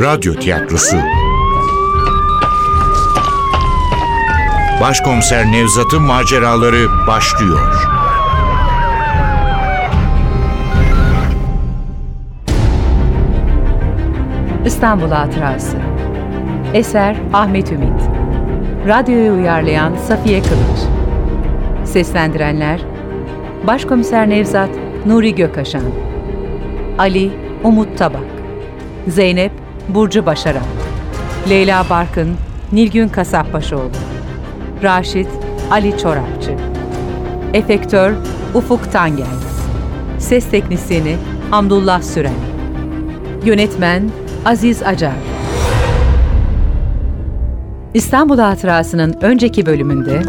Radyo tiyatrosu. Başkomiser Nevzat'ın maceraları başlıyor. İstanbul Hatırası. Eser Ahmet Ümit. Radyoyu uyarlayan Safiye Kılıç. Seslendirenler Başkomiser Nevzat Nuri Gökaşan Ali Umut Tabak. Zeynep Burcu Başaran Leyla Barkın Nilgün Kasapbaşoğlu Raşit Ali Çorapçı Efektör Ufuk Tangel Ses Teknisini Hamdullah Süren Yönetmen Aziz Acar İstanbul Hatırası'nın önceki bölümünde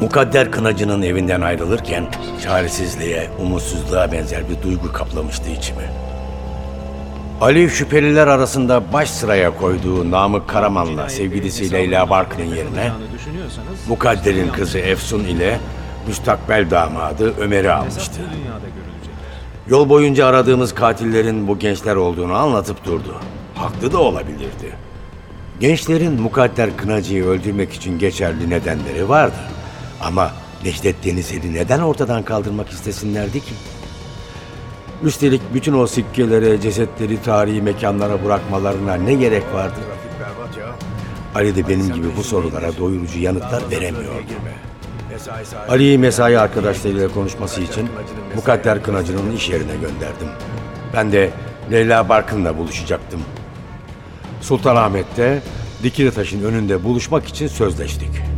Mukadder Kınacı'nın evinden ayrılırken çaresizliğe, umutsuzluğa benzer bir duygu kaplamıştı içimi. Ali şüpheliler arasında baş sıraya koyduğu Namık Karaman'la sevgilisi Leyla Barkın'ın yerine Mukadder'in kızı Efsun ile müstakbel damadı Ömer'i almıştı. Yol boyunca aradığımız katillerin bu gençler olduğunu anlatıp durdu. Haklı da olabilirdi. Gençlerin Mukadder Kınacı'yı öldürmek için geçerli nedenleri vardı. Ama Necdet Denizeli neden ortadan kaldırmak istesinlerdi ki? Üstelik bütün o sikkelere, cesetleri tarihi mekanlara bırakmalarına ne gerek vardı? Ali de benim gibi bu sorulara doyurucu yanıtlar veremiyordu. Ali'yi mesai arkadaşlarıyla konuşması için Mukadder Kınacı'nın iş yerine gönderdim. Ben de Leyla Barkın'la buluşacaktım. Sultanahmet'te Dikili Taş'ın önünde buluşmak için sözleştik.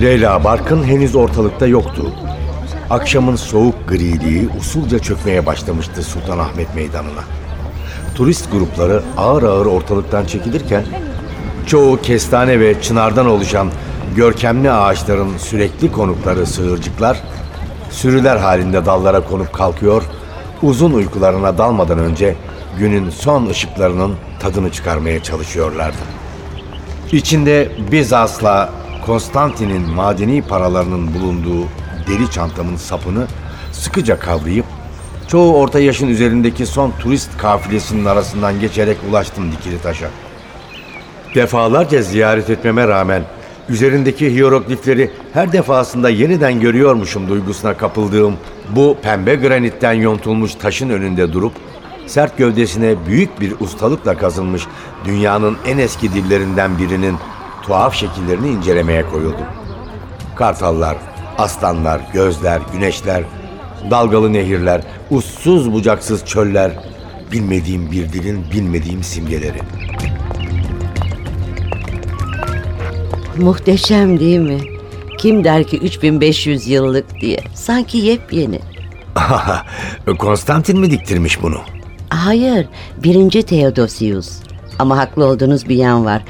Leyla Barkın henüz ortalıkta yoktu. Akşamın soğuk griliği usulca çökmeye başlamıştı Sultanahmet Meydanı'na. Turist grupları ağır ağır ortalıktan çekilirken çoğu kestane ve çınardan oluşan görkemli ağaçların sürekli konukları sığırcıklar sürüler halinde dallara konup kalkıyor, uzun uykularına dalmadan önce günün son ışıklarının tadını çıkarmaya çalışıyorlardı. İçinde Bizans'la Konstantin'in madeni paralarının bulunduğu deri çantamın sapını sıkıca kavrayıp çoğu orta yaşın üzerindeki son turist kafilesinin arasından geçerek ulaştım Dikili Taş'a. Defalarca ziyaret etmeme rağmen üzerindeki hieroglifleri her defasında yeniden görüyormuşum duygusuna kapıldığım bu pembe granitten yontulmuş taşın önünde durup sert gövdesine büyük bir ustalıkla kazınmış dünyanın en eski dillerinden birinin tuhaf şekillerini incelemeye koyuldum. Kartallar, aslanlar, gözler, güneşler, dalgalı nehirler, ussuz bucaksız çöller, bilmediğim bir dilin bilmediğim simgeleri. Muhteşem değil mi? Kim der ki 3500 yıllık diye. Sanki yepyeni. Konstantin mi diktirmiş bunu? Hayır, birinci Theodosius. Ama haklı olduğunuz bir yan var.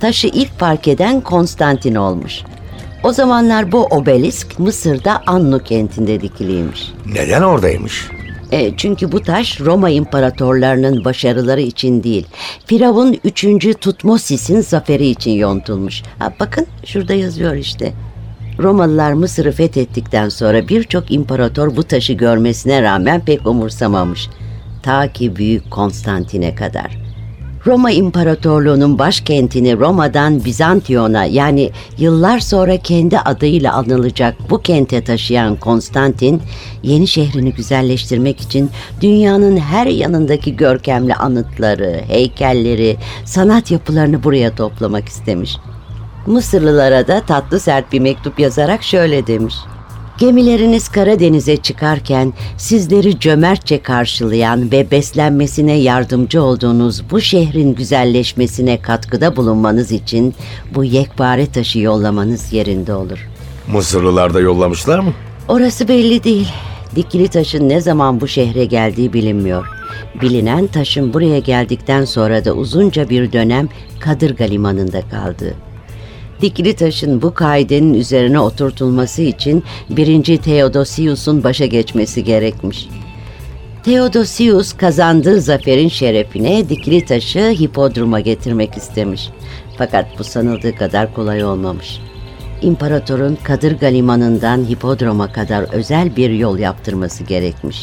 Taşı ilk fark eden Konstantin olmuş. O zamanlar bu obelisk Mısır'da Annu kentinde dikiliymiş. Neden oradaymış? E, çünkü bu taş Roma imparatorlarının başarıları için değil, Firavun 3. Tutmosis'in zaferi için yontulmuş. Ha, bakın şurada yazıyor işte. Romalılar Mısır'ı fethettikten sonra birçok imparator bu taşı görmesine rağmen pek umursamamış. Ta ki Büyük Konstantin'e kadar. Roma İmparatorluğu'nun başkentini Roma'dan Bizantiyon'a yani yıllar sonra kendi adıyla anılacak bu kente taşıyan Konstantin, yeni şehrini güzelleştirmek için dünyanın her yanındaki görkemli anıtları, heykelleri, sanat yapılarını buraya toplamak istemiş. Mısırlılara da tatlı sert bir mektup yazarak şöyle demiş. Gemileriniz Karadeniz'e çıkarken sizleri cömertçe karşılayan ve beslenmesine yardımcı olduğunuz bu şehrin güzelleşmesine katkıda bulunmanız için bu yekpare taşı yollamanız yerinde olur. Mısırlılar da yollamışlar mı? Orası belli değil. Dikili taşın ne zaman bu şehre geldiği bilinmiyor. Bilinen taşın buraya geldikten sonra da uzunca bir dönem Kadırga limanında kaldı. Dikili taşın bu kaidenin üzerine oturtulması için 1. Theodosius'un başa geçmesi gerekmiş. Theodosius kazandığı zaferin şerefine dikili taşı hipodroma getirmek istemiş. Fakat bu sanıldığı kadar kolay olmamış. İmparatorun Kadırga Limanı'ndan Hipodrom'a kadar özel bir yol yaptırması gerekmiş.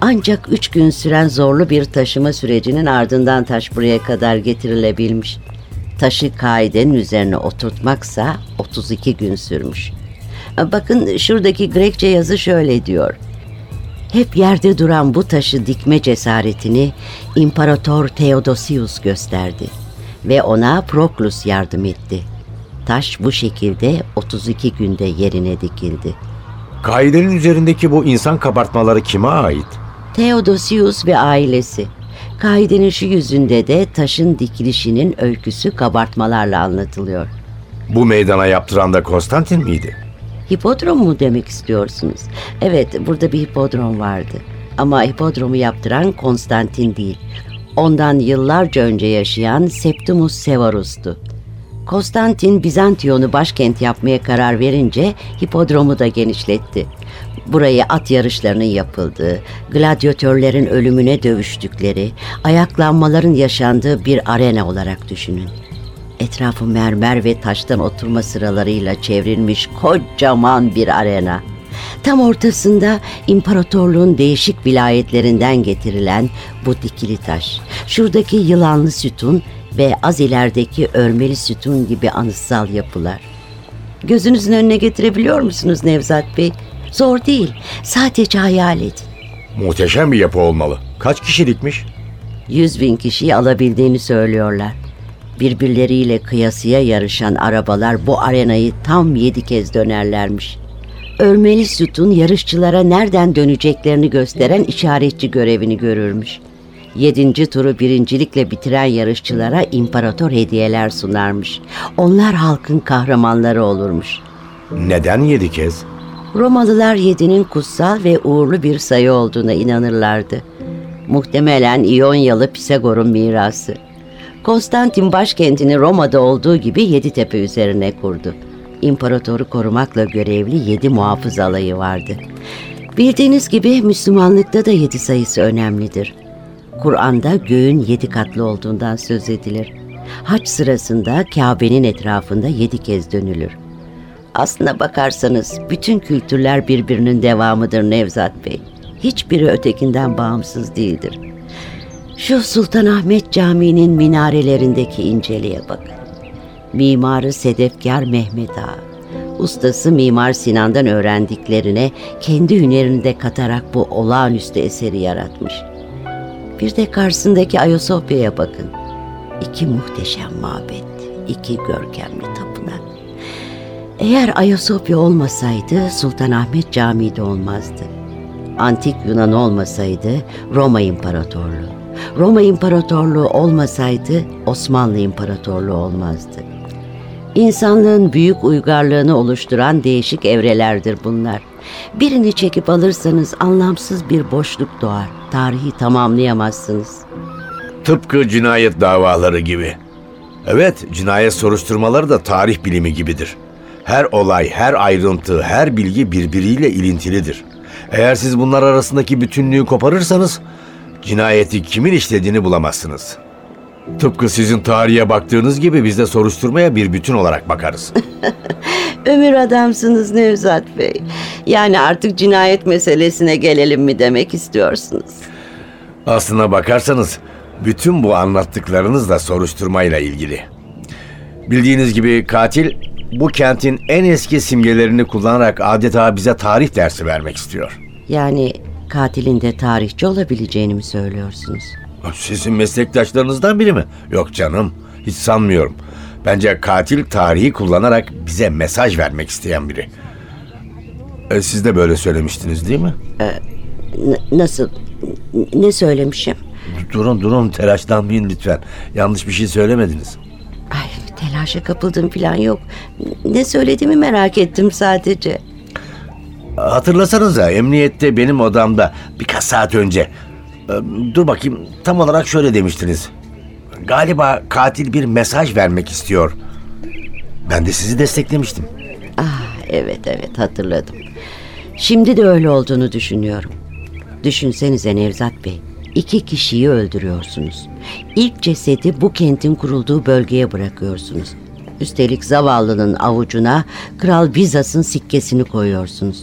Ancak üç gün süren zorlu bir taşıma sürecinin ardından taş buraya kadar getirilebilmiş. Taşı kaidenin üzerine oturtmaksa 32 gün sürmüş. Bakın şuradaki Grekçe yazı şöyle diyor. Hep yerde duran bu taşı dikme cesaretini İmparator Theodosius gösterdi ve ona Proklus yardım etti. Taş bu şekilde 32 günde yerine dikildi. Kaidenin üzerindeki bu insan kabartmaları kime ait? Theodosius ve ailesi. Kaidenin şu yüzünde de taşın dikilişinin öyküsü kabartmalarla anlatılıyor. Bu meydana yaptıran da Konstantin miydi? Hipodrom mu demek istiyorsunuz? Evet, burada bir hipodrom vardı. Ama hipodromu yaptıran Konstantin değil. Ondan yıllarca önce yaşayan Septimus Severus'tu. Konstantin Bizantiyon'u başkent yapmaya karar verince hipodromu da genişletti. Burayı at yarışlarının yapıldığı, gladyatörlerin ölümüne dövüştükleri, ayaklanmaların yaşandığı bir arena olarak düşünün. Etrafı mermer ve taştan oturma sıralarıyla çevrilmiş kocaman bir arena. Tam ortasında imparatorluğun değişik vilayetlerinden getirilen bu dikili taş, şuradaki yılanlı sütun ve az ilerideki örmeli sütun gibi anıtsal yapılar. Gözünüzün önüne getirebiliyor musunuz Nevzat Bey? Zor değil, sadece hayal edin. Muhteşem bir yapı olmalı. Kaç kişilikmiş? Yüz bin kişiyi alabildiğini söylüyorlar. Birbirleriyle kıyasıya yarışan arabalar bu arenayı tam yedi kez dönerlermiş. Örmeli sütun yarışçılara nereden döneceklerini gösteren işaretçi görevini görürmüş. Yedinci turu birincilikle bitiren yarışçılara imparator hediyeler sunarmış. Onlar halkın kahramanları olurmuş. Neden yedi kez? Romalılar yedinin kutsal ve uğurlu bir sayı olduğuna inanırlardı. Muhtemelen İonyalı Pisagor'un mirası. Konstantin başkentini Roma'da olduğu gibi Yeditepe üzerine kurdu. İmparatoru korumakla görevli yedi muhafız alayı vardı. Bildiğiniz gibi Müslümanlıkta da yedi sayısı önemlidir. Kur'an'da göğün yedi katlı olduğundan söz edilir. Haç sırasında Kabe'nin etrafında yedi kez dönülür. Aslına bakarsanız bütün kültürler birbirinin devamıdır Nevzat Bey. Hiçbiri ötekinden bağımsız değildir. Şu Sultanahmet Camii'nin minarelerindeki inceliğe bakın. Mimarı Sedefkar Mehmet Ağa. Ustası Mimar Sinan'dan öğrendiklerine kendi hünerini de katarak bu olağanüstü eseri yaratmış. Bir de karşısındaki Ayasofya'ya bakın. İki muhteşem mabet, iki görkemli tapınak. Eğer Ayasofya olmasaydı Sultanahmet Camii de olmazdı. Antik Yunan olmasaydı Roma İmparatorluğu. Roma İmparatorluğu olmasaydı Osmanlı İmparatorluğu olmazdı. İnsanlığın büyük uygarlığını oluşturan değişik evrelerdir bunlar. Birini çekip alırsanız anlamsız bir boşluk doğar. Tarihi tamamlayamazsınız. Tıpkı cinayet davaları gibi. Evet, cinayet soruşturmaları da tarih bilimi gibidir. Her olay, her ayrıntı, her bilgi birbiriyle ilintilidir. Eğer siz bunlar arasındaki bütünlüğü koparırsanız cinayeti kimin işlediğini bulamazsınız. Tıpkı sizin tarihe baktığınız gibi biz de soruşturmaya bir bütün olarak bakarız. Ömür adamsınız Nevzat Bey. Yani artık cinayet meselesine gelelim mi demek istiyorsunuz? Aslına bakarsanız bütün bu anlattıklarınız da soruşturmayla ilgili. Bildiğiniz gibi katil bu kentin en eski simgelerini kullanarak adeta bize tarih dersi vermek istiyor. Yani katilin de tarihçi olabileceğini mi söylüyorsunuz? Sizin meslektaşlarınızdan biri mi? Yok canım, hiç sanmıyorum. Bence katil tarihi kullanarak bize mesaj vermek isteyen biri. E, siz de böyle söylemiştiniz değil mi? N- nasıl? N- ne söylemişim? Durun durun telaşlanmayın lütfen. Yanlış bir şey söylemediniz. Ay telaşa kapıldım falan yok. Ne söylediğimi merak ettim sadece. Hatırlasanıza emniyette benim odamda birkaç saat önce. E, Dur bakayım tam olarak şöyle demiştiniz. Galiba katil bir mesaj vermek istiyor. Ben de sizi desteklemiştim. Ah evet evet hatırladım. Şimdi de öyle olduğunu düşünüyorum. Düşünsenize Nevzat Bey. İki kişiyi öldürüyorsunuz. İlk cesedi bu kentin kurulduğu bölgeye bırakıyorsunuz. Üstelik zavallının avucuna Kral Bizas'ın sikkesini koyuyorsunuz.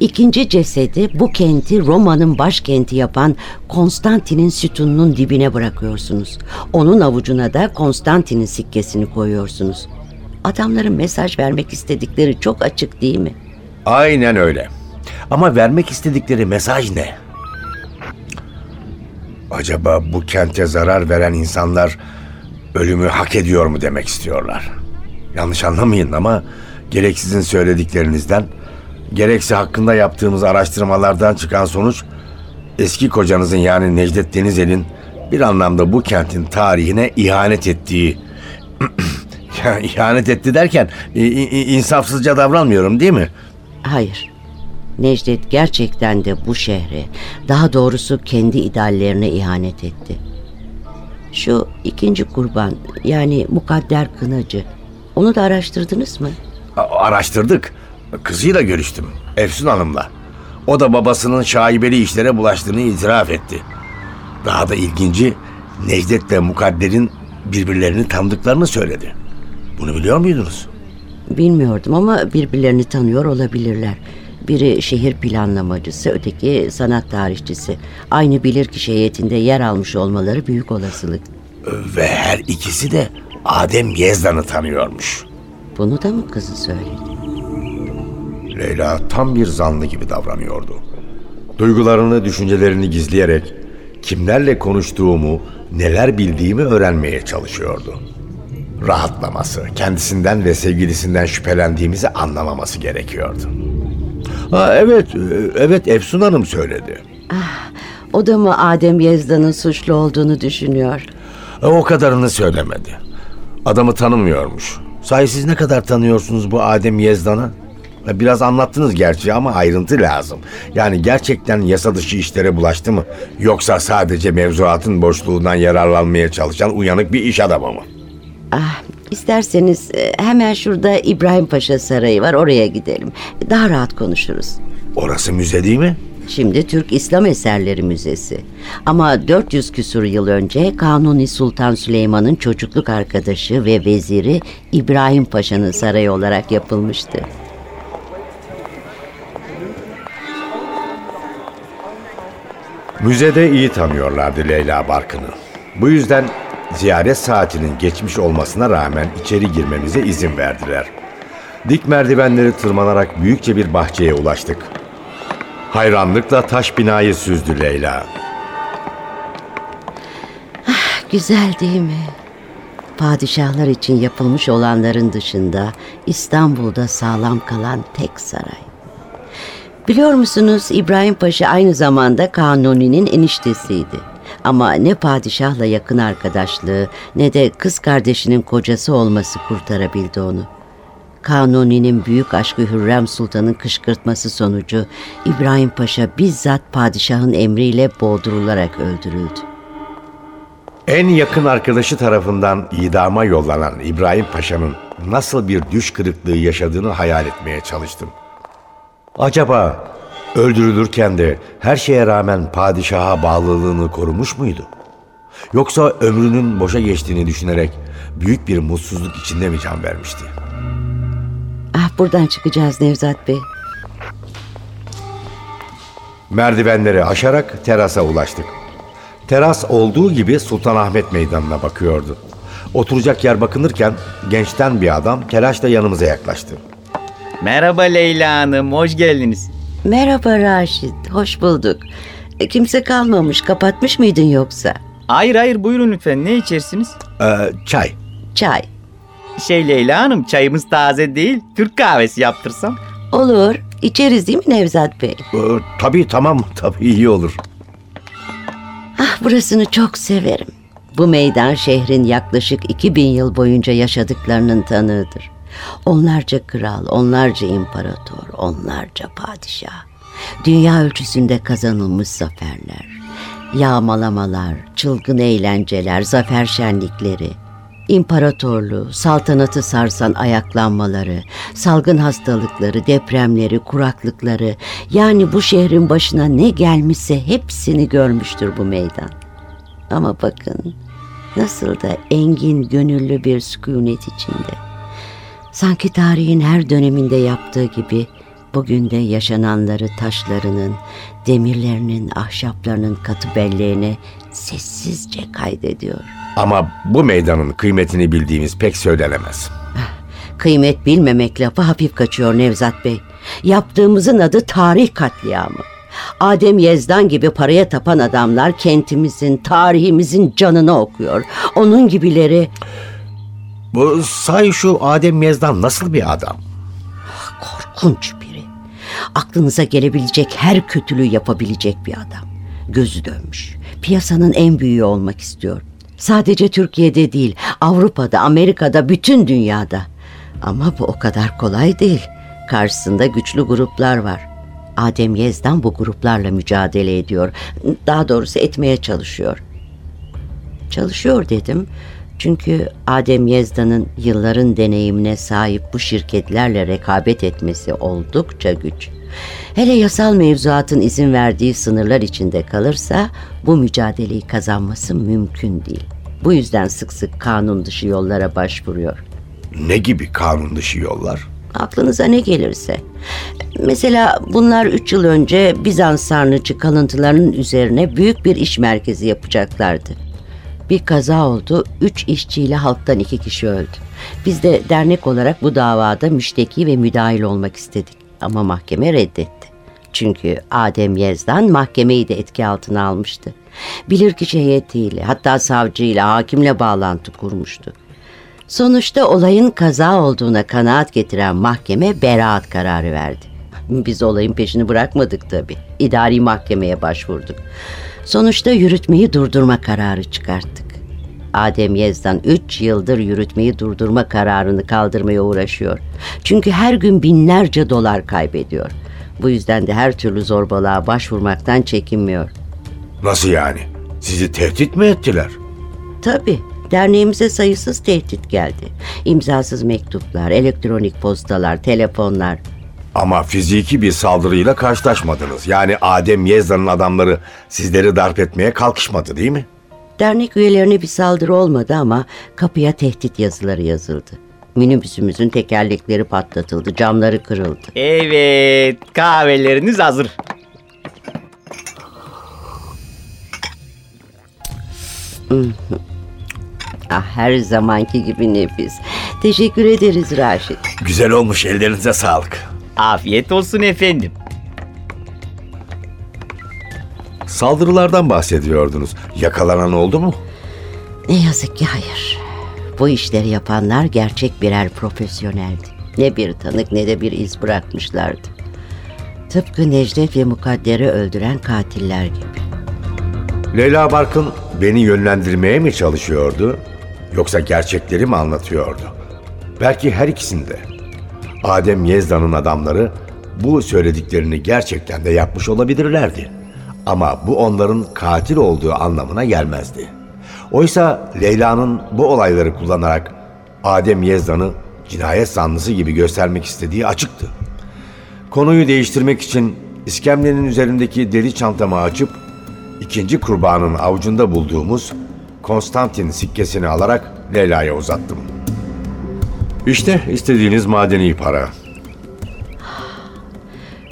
İkinci cesedi bu kenti Roma'nın başkenti yapan Konstantin'in sütununun dibine bırakıyorsunuz. Onun avucuna da Konstantin'in sikkesini koyuyorsunuz. Adamların mesaj vermek istedikleri çok açık değil mi? Aynen öyle. Ama vermek istedikleri mesaj ne? Acaba bu kente zarar veren insanlar ölümü hak ediyor mu demek istiyorlar? Yanlış anlamayın ama gerek sizin söylediklerinizden, gerekse hakkında yaptığımız araştırmalardan çıkan sonuç eski kocanızın yani Necdet Denizel'in bir anlamda bu kentin tarihine ihanet ettiği ihanet etti derken insafsızca davranmıyorum değil mi? Hayır. Necdet gerçekten de bu şehre, daha doğrusu kendi ideallerine ihanet etti. Şu ikinci kurban, yani mukadder kınacı, onu da araştırdınız mı? A- Araştırdık. Kızıyla görüştüm. Efsun Hanım'la. O da babasının şaibeli işlere bulaştığını itiraf etti. Daha da ilginci Necdet ve Mukadder'in birbirlerini tanıdıklarını söyledi. Bunu biliyor muydunuz? Bilmiyordum ama birbirlerini tanıyor olabilirler. Biri şehir planlamacısı, öteki sanat tarihçisi. Aynı bilirkişi heyetinde yer almış olmaları büyük olasılık. Ve her ikisi de Adem Yezdan'ı tanıyormuş. Bunu da mı kızı söyledi? Leyla tam bir zanlı gibi davranıyordu. Duygularını, düşüncelerini gizleyerek kimlerle konuştuğumu, neler bildiğimi öğrenmeye çalışıyordu. Rahatlaması, kendisinden ve sevgilisinden şüphelendiğimizi anlamaması gerekiyordu. Ha evet, e, evet Efsun Hanım söyledi. O da mı Adem Yezda'nın suçlu olduğunu düşünüyor? E, O kadarını söylemedi. Adamı tanımıyormuş. Sahi siz ne kadar tanıyorsunuz bu Adem Yezdan'ı? E, Biraz anlattınız gerçi ama ayrıntı lazım. Yani gerçekten yasa dışı işlere bulaştı mı? Yoksa sadece mevzuatın boşluğundan yararlanmaya çalışan uyanık bir iş adamı mı? Ah, isterseniz e, hemen şurada İbrahim Paşa Sarayı var oraya gidelim. Daha rahat konuşuruz. Orası müze değil mi? Şimdi Türk İslam Eserleri Müzesi. Ama 400 küsur yıl önce Kanuni Sultan Süleyman'ın çocukluk arkadaşı ve veziri İbrahim Paşa'nın sarayı olarak yapılmıştı. Müzede iyi tanıyorlardı Leyla Barkın'ı. Bu yüzden ziyaret saatinin geçmiş olmasına rağmen içeri girmemize izin verdiler. Dik merdivenleri tırmanarak büyükçe bir bahçeye ulaştık. Hayranlıkla taş binayı süzdü Leyla. Güzel değil mi? Padişahlar için yapılmış olanların dışında İstanbul'da sağlam kalan tek saray. Biliyor musunuz İbrahim Paşa aynı zamanda Kanuni'nin eniştesiydi. Ama ne padişahla yakın arkadaşlığı ne de kız kardeşinin kocası olması kurtarabildi onu. Kanuni'nin büyük aşkı Hürrem Sultan'ın kışkırtması sonucu İbrahim Paşa bizzat padişahın emriyle boğdurularak öldürüldü. En yakın arkadaşı tarafından idama yollanan İbrahim Paşa'nın nasıl bir düş kırıklığı yaşadığını hayal etmeye çalıştım. Acaba öldürülürken de her şeye rağmen padişaha bağlılığını korumuş muydu? Yoksa ömrünün boşa geçtiğini düşünerek büyük bir mutsuzluk içinde mi can vermişti? Ah buradan çıkacağız Nevzat Bey. Merdivenleri aşarak terasa ulaştık. Teras olduğu gibi Sultanahmet Meydanı'na bakıyordu. Oturacak yer bakınırken gençten bir adam telaşla yanımıza yaklaştı. Merhaba Leyla Hanım, hoş geldiniz. Merhaba Raşit, hoş bulduk. E, kimse kalmamış, kapatmış mıydın yoksa? Hayır hayır buyurun lütfen, ne içersiniz? Ee, çay. Çay. Şey Leyla Hanım, çayımız taze değil, Türk kahvesi yaptırsam. Olur, içeriz değil mi Nevzat Bey? Ee, tabii tamam tabii iyi olur. Ah burasını çok severim. Bu meydan şehrin yaklaşık 2000 yıl boyunca yaşadıklarının tanığıdır. Onlarca kral, onlarca imparator, onlarca padişah. Dünya ölçüsünde kazanılmış zaferler. Yağmalamalar, çılgın eğlenceler, zafer şenlikleri. İmparatorluğu, saltanatı sarsan ayaklanmaları, salgın hastalıkları, depremleri, kuraklıkları, yani bu şehrin başına ne gelmişse hepsini görmüştür bu meydan. Ama bakın nasıl da engin gönüllü bir sükunet içinde. Sanki tarihin her döneminde yaptığı gibi bugün de yaşananları taşlarının, demirlerinin, ahşaplarının katı belleğine sessizce kaydediyor. Ama bu meydanın kıymetini bildiğimiz pek söylenemez. Kıymet bilmemek lafı hafif kaçıyor Nevzat Bey. Yaptığımızın adı tarih katliamı. Adem Yezdan gibi paraya tapan adamlar kentimizin, tarihimizin canını okuyor. Onun gibileri Bu say şu Adem Yezdan nasıl bir adam? korkunç biri. Aklınıza gelebilecek her kötülüğü yapabilecek bir adam. Gözü dönmüş. Piyasanın en büyüğü olmak istiyor. Sadece Türkiye'de değil, Avrupa'da, Amerika'da, bütün dünyada. Ama bu o kadar kolay değil. Karşısında güçlü gruplar var. Adem Yezdan bu gruplarla mücadele ediyor. Daha doğrusu etmeye çalışıyor. Çalışıyor dedim. Çünkü Adem Yezdan'ın yılların deneyimine sahip bu şirketlerle rekabet etmesi oldukça güç. Hele yasal mevzuatın izin verdiği sınırlar içinde kalırsa bu mücadeleyi kazanması mümkün değil. Bu yüzden sık sık kanun dışı yollara başvuruyor. Ne gibi kanun dışı yollar? Aklınıza ne gelirse. Mesela bunlar 3 yıl önce Bizans sarnıcı kalıntılarının üzerine büyük bir iş merkezi yapacaklardı. Bir kaza oldu, 3 işçiyle halktan 2 kişi öldü. Biz de dernek olarak bu davada müşteki ve müdahil olmak istedik. Ama mahkeme reddetti. Çünkü Adem Yezdan mahkemeyi de etki altına almıştı. Bilirkişi heyetiyle hatta savcıyla hakimle bağlantı kurmuştu. Sonuçta olayın kaza olduğuna kanaat getiren mahkeme beraat kararı verdi. Biz olayın peşini bırakmadık tabii. İdari mahkemeye başvurduk. Sonuçta yürütmeyi durdurma kararı çıkarttık. Adem Yezdan 3 yıldır yürütmeyi durdurma kararını kaldırmaya uğraşıyor. Çünkü her gün binlerce dolar kaybediyor. Bu yüzden de her türlü zorbalığa başvurmaktan çekinmiyor. Nasıl yani? Sizi tehdit mi ettiler? Tabii. Derneğimize sayısız tehdit geldi. İmzasız mektuplar, elektronik postalar, telefonlar. Ama fiziki bir saldırıyla karşılaşmadınız. Yani Adem Yezdan'ın adamları sizleri darp etmeye kalkışmadı değil mi? Dernek üyelerine bir saldırı olmadı ama kapıya tehdit yazıları yazıldı. Minibüsümüzün tekerlekleri patlatıldı, camları kırıldı. Evet kahveleriniz hazır. Ah her zamanki gibi nefis. Teşekkür ederiz Raşit. Güzel olmuş ellerinize sağlık. Afiyet olsun efendim. Saldırılardan bahsediyordunuz. Yakalanan oldu mu? Ne yazık ki hayır. Bu işleri yapanlar gerçek birer profesyoneldi. Ne bir tanık ne de bir iz bırakmışlardı. Tıpkı Necdet ve Mukadder'i öldüren katiller gibi. Leyla Barkın beni yönlendirmeye mi çalışıyordu? Yoksa gerçekleri mi anlatıyordu? Belki her ikisinde. Adem Yezdan'ın adamları bu söylediklerini gerçekten de yapmış olabilirlerdi. Ama bu onların katil olduğu anlamına gelmezdi. Oysa Leyla'nın bu olayları kullanarak Adem Yezdan'ı cinayet zanlısı gibi göstermek istediği açıktı. Konuyu değiştirmek için iskemlenin üzerindeki deri çantamı açıp ikinci kurbanın avucunda bulduğumuz Konstantin sikkesini alarak Leyla'ya uzattım. İşte istediğiniz madeni para.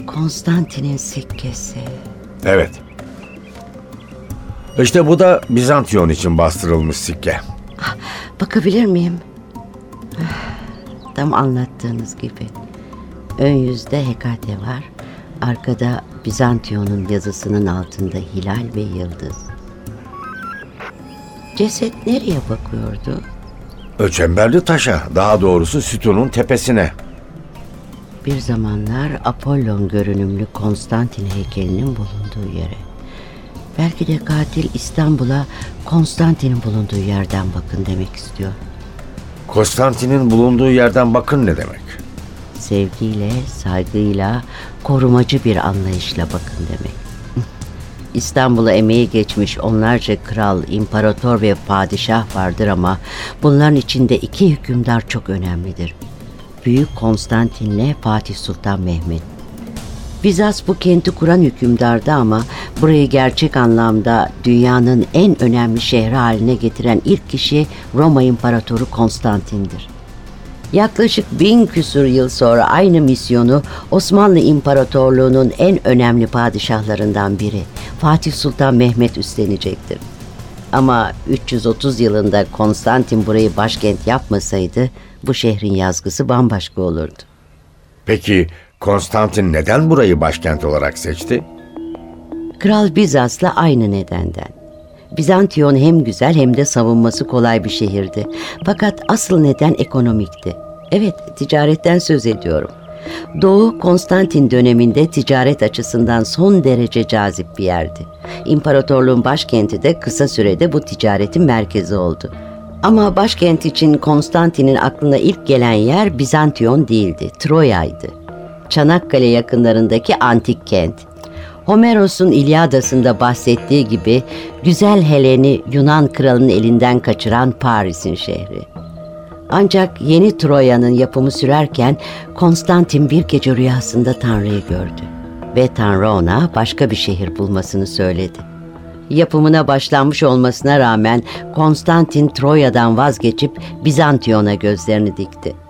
Konstantin'in sikkesi. Evet. İşte bu da Bizantiyon için bastırılmış sikke. Bakabilir miyim? Tam anlattığınız gibi. Ön yüzde Hekate var. Arkada Bizantiyon'un yazısının altında hilal ve yıldız. Ceset nereye bakıyordu? Çemberli taşa, daha doğrusu sütunun tepesine. Bir zamanlar Apollon görünümlü Konstantin heykelinin bulunduğu yere. Belki de katil İstanbul'a Konstantin'in bulunduğu yerden bakın demek istiyor. Konstantin'in bulunduğu yerden bakın ne demek? Sevgiyle, saygıyla, korumacı bir anlayışla bakın demek. İstanbul'a emeği geçmiş onlarca kral, imparator ve padişah vardır ama bunların içinde iki hükümdar çok önemlidir. Büyük Konstantin'le Fatih Sultan Mehmet. Bizans bu kenti kuran hükümdardı ama burayı gerçek anlamda dünyanın en önemli şehri haline getiren ilk kişi Roma İmparatoru Konstantin'dir. Yaklaşık bin küsur yıl sonra aynı misyonu Osmanlı İmparatorluğu'nun en önemli padişahlarından biri Fatih Sultan Mehmet üstlenecektir. Ama 330 yılında Konstantin burayı başkent yapmasaydı bu şehrin yazgısı bambaşka olurdu. Peki Konstantin neden burayı başkent olarak seçti? Kral Bizans'la aynı nedenden. Bizantiyon hem güzel hem de savunması kolay bir şehirdi. Fakat asıl neden ekonomikti. Evet, ticaretten söz ediyorum. Doğu Konstantin döneminde ticaret açısından son derece cazip bir yerdi. İmparatorluğun başkenti de kısa sürede bu ticaretin merkezi oldu. Ama başkent için Konstantin'in aklına ilk gelen yer Bizantiyon değildi, Troya'ydı. Çanakkale yakınlarındaki antik kent. Homeros'un İlyadası'nda bahsettiği gibi güzel Helen'i Yunan kralının elinden kaçıran Paris'in şehri. Ancak yeni Troya'nın yapımı sürerken Konstantin bir gece rüyasında Tanrı'yı gördü ve Tanrı ona başka bir şehir bulmasını söyledi. Yapımına başlanmış olmasına rağmen Konstantin Troya'dan vazgeçip Bizantiyon'a gözlerini dikti.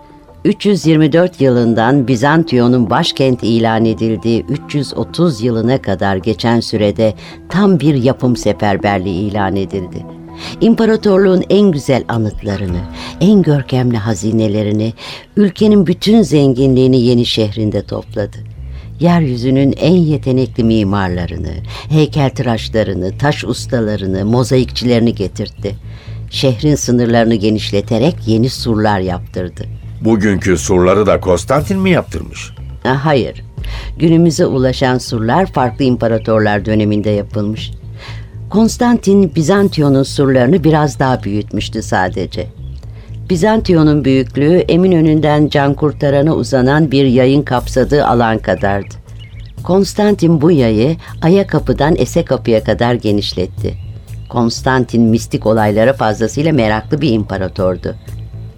324 yılından Bizantiyon'un başkent ilan edildiği 330 yılına kadar geçen sürede tam bir yapım seferberliği ilan edildi. İmparatorluğun en güzel anıtlarını, en görkemli hazinelerini, ülkenin bütün zenginliğini yeni şehrinde topladı. Yeryüzünün en yetenekli mimarlarını, heykeltıraşlarını, taş ustalarını, mozaikçilerini getirtti. Şehrin sınırlarını genişleterek yeni surlar yaptırdı. Bugünkü surları da Konstantin mi yaptırmış? Ha, Hayır. Günümüze ulaşan surlar farklı imparatorlar döneminde yapılmış. Konstantin Bizantiyon'un surlarını biraz daha büyütmüştü sadece. Bizantiyon'un büyüklüğü Eminönü'nden can kurtarana uzanan bir yayın kapsadığı alan kadardı. Konstantin bu yayı Ayakapı'dan Esekapı'ya kadar genişletti. Konstantin mistik olaylara fazlasıyla meraklı bir imparatordu.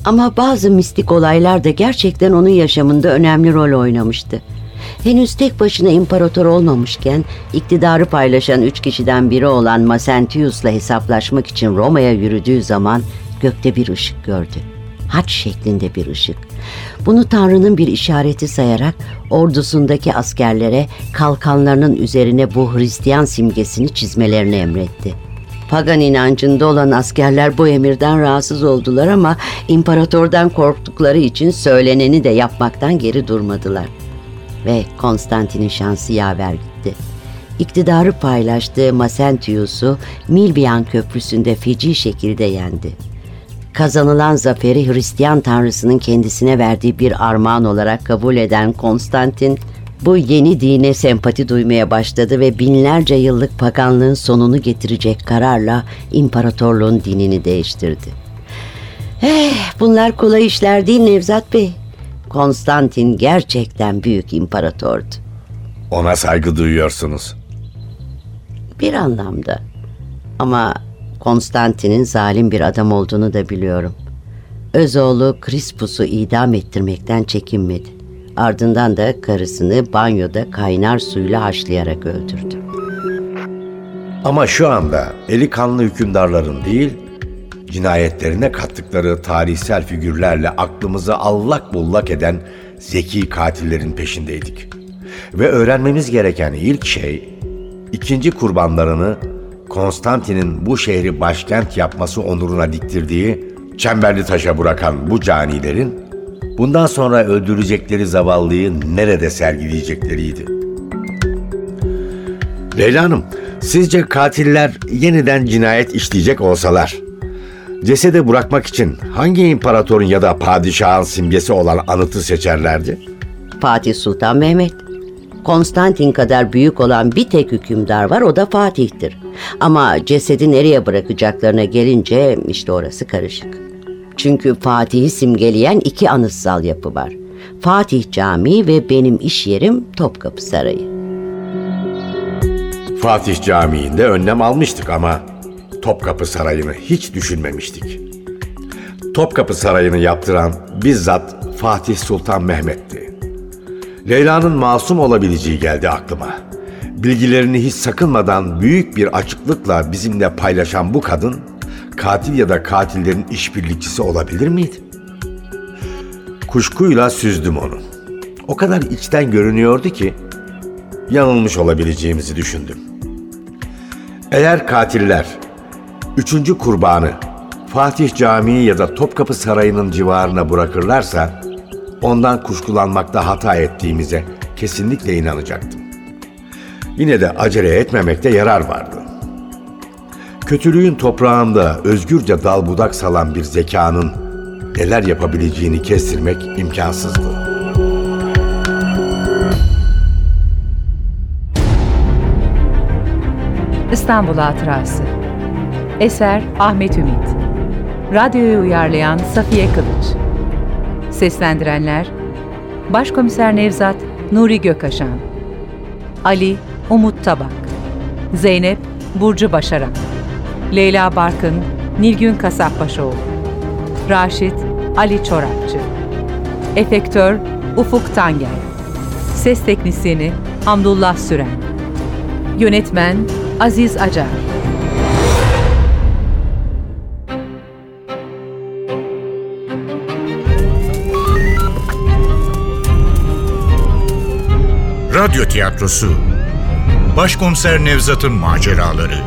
Ama bazı mistik olaylar da gerçekten onun yaşamında önemli rol oynamıştı. Henüz tek başına imparator olmamışken iktidarı paylaşan üç kişiden biri olan Masentius'la hesaplaşmak için Roma'ya yürüdüğü zaman gökte bir ışık gördü. Haç şeklinde bir ışık. Bunu Tanrı'nın bir işareti sayarak ordusundaki askerlere kalkanlarının üzerine bu Hristiyan simgesini çizmelerini emretti. Pagan inancında olan askerler bu emirden rahatsız oldular ama imparatordan korktukları için söyleneni de yapmaktan geri durmadılar. Ve Konstantin'in şansı yaver gitti. İktidarı paylaştığı Masentius'u Milbian Köprüsü'nde feci şekilde yendi. Kazanılan zaferi Hristiyan tanrısının kendisine verdiği bir armağan olarak kabul eden Konstantin, bu yeni dine sempati duymaya başladı ve binlerce yıllık paganlığın sonunu getirecek kararla imparatorluğun dinini değiştirdi. Eh, bunlar kolay işler değil Nevzat Bey. Konstantin gerçekten büyük imparatordu. Ona saygı duyuyorsunuz. Bir anlamda. Ama Konstantin'in zalim bir adam olduğunu da biliyorum. Özoğlu Crispus'u idam ettirmekten çekinmedi. Ardından da karısını banyoda kaynar suyla haşlayarak öldürdü. Ama şu anda eli kanlı hükümdarların değil, cinayetlerine kattıkları tarihsel figürlerle aklımızı allak bullak eden zeki katillerin peşindeydik. Ve öğrenmemiz gereken ilk şey, ikinci kurbanlarını Konstantin'in bu şehri başkent yapması onuruna diktirdiği çemberli taşa bırakan bu canilerin bundan sonra öldürecekleri zavallıyı nerede sergileyecekleriydi. Leyla Hanım, sizce katiller yeniden cinayet işleyecek olsalar, cesedi bırakmak için hangi imparatorun ya da padişahın simgesi olan anıtı seçerlerdi? Fatih Sultan Mehmet. Konstantin kadar büyük olan bir tek hükümdar var o da Fatih'tir. Ama cesedi nereye bırakacaklarına gelince işte orası karışık. Çünkü Fatih'i simgeleyen iki anıtsal yapı var. Fatih Camii ve benim iş yerim Topkapı Sarayı. Fatih Camii'nde önlem almıştık ama Topkapı Sarayı'nı hiç düşünmemiştik. Topkapı Sarayı'nı yaptıran bizzat Fatih Sultan Mehmet'ti. Leyla'nın masum olabileceği geldi aklıma. Bilgilerini hiç sakınmadan büyük bir açıklıkla bizimle paylaşan bu kadın katil ya da katillerin işbirlikçisi olabilir miydi? Kuşkuyla süzdüm onu. O kadar içten görünüyordu ki yanılmış olabileceğimizi düşündüm. Eğer katiller üçüncü kurbanı Fatih Camii ya da Topkapı Sarayı'nın civarına bırakırlarsa ondan kuşkulanmakta hata ettiğimize kesinlikle inanacaktım. Yine de acele etmemekte yarar vardı. Kötülüğün toprağında özgürce dal budak salan bir zekanın neler yapabileceğini kestirmek imkansızdı. İstanbul Hatırası. Eser Ahmet Ümit. Radyoyu uyarlayan Safiye Kılıç. Seslendirenler Başkomiser Nevzat Nuri Gökaşan Ali Umut Tabak. Zeynep Burcu Başaran Leyla Barkın Nilgün Kasapbaşoğlu. Raşit Ali Çorapçı Efektör Ufuk Tangel. Ses Teknisini Hamdullah Süren. Yönetmen Aziz Acar. Radyo tiyatrosu. Başkomiser Nevzat'ın maceraları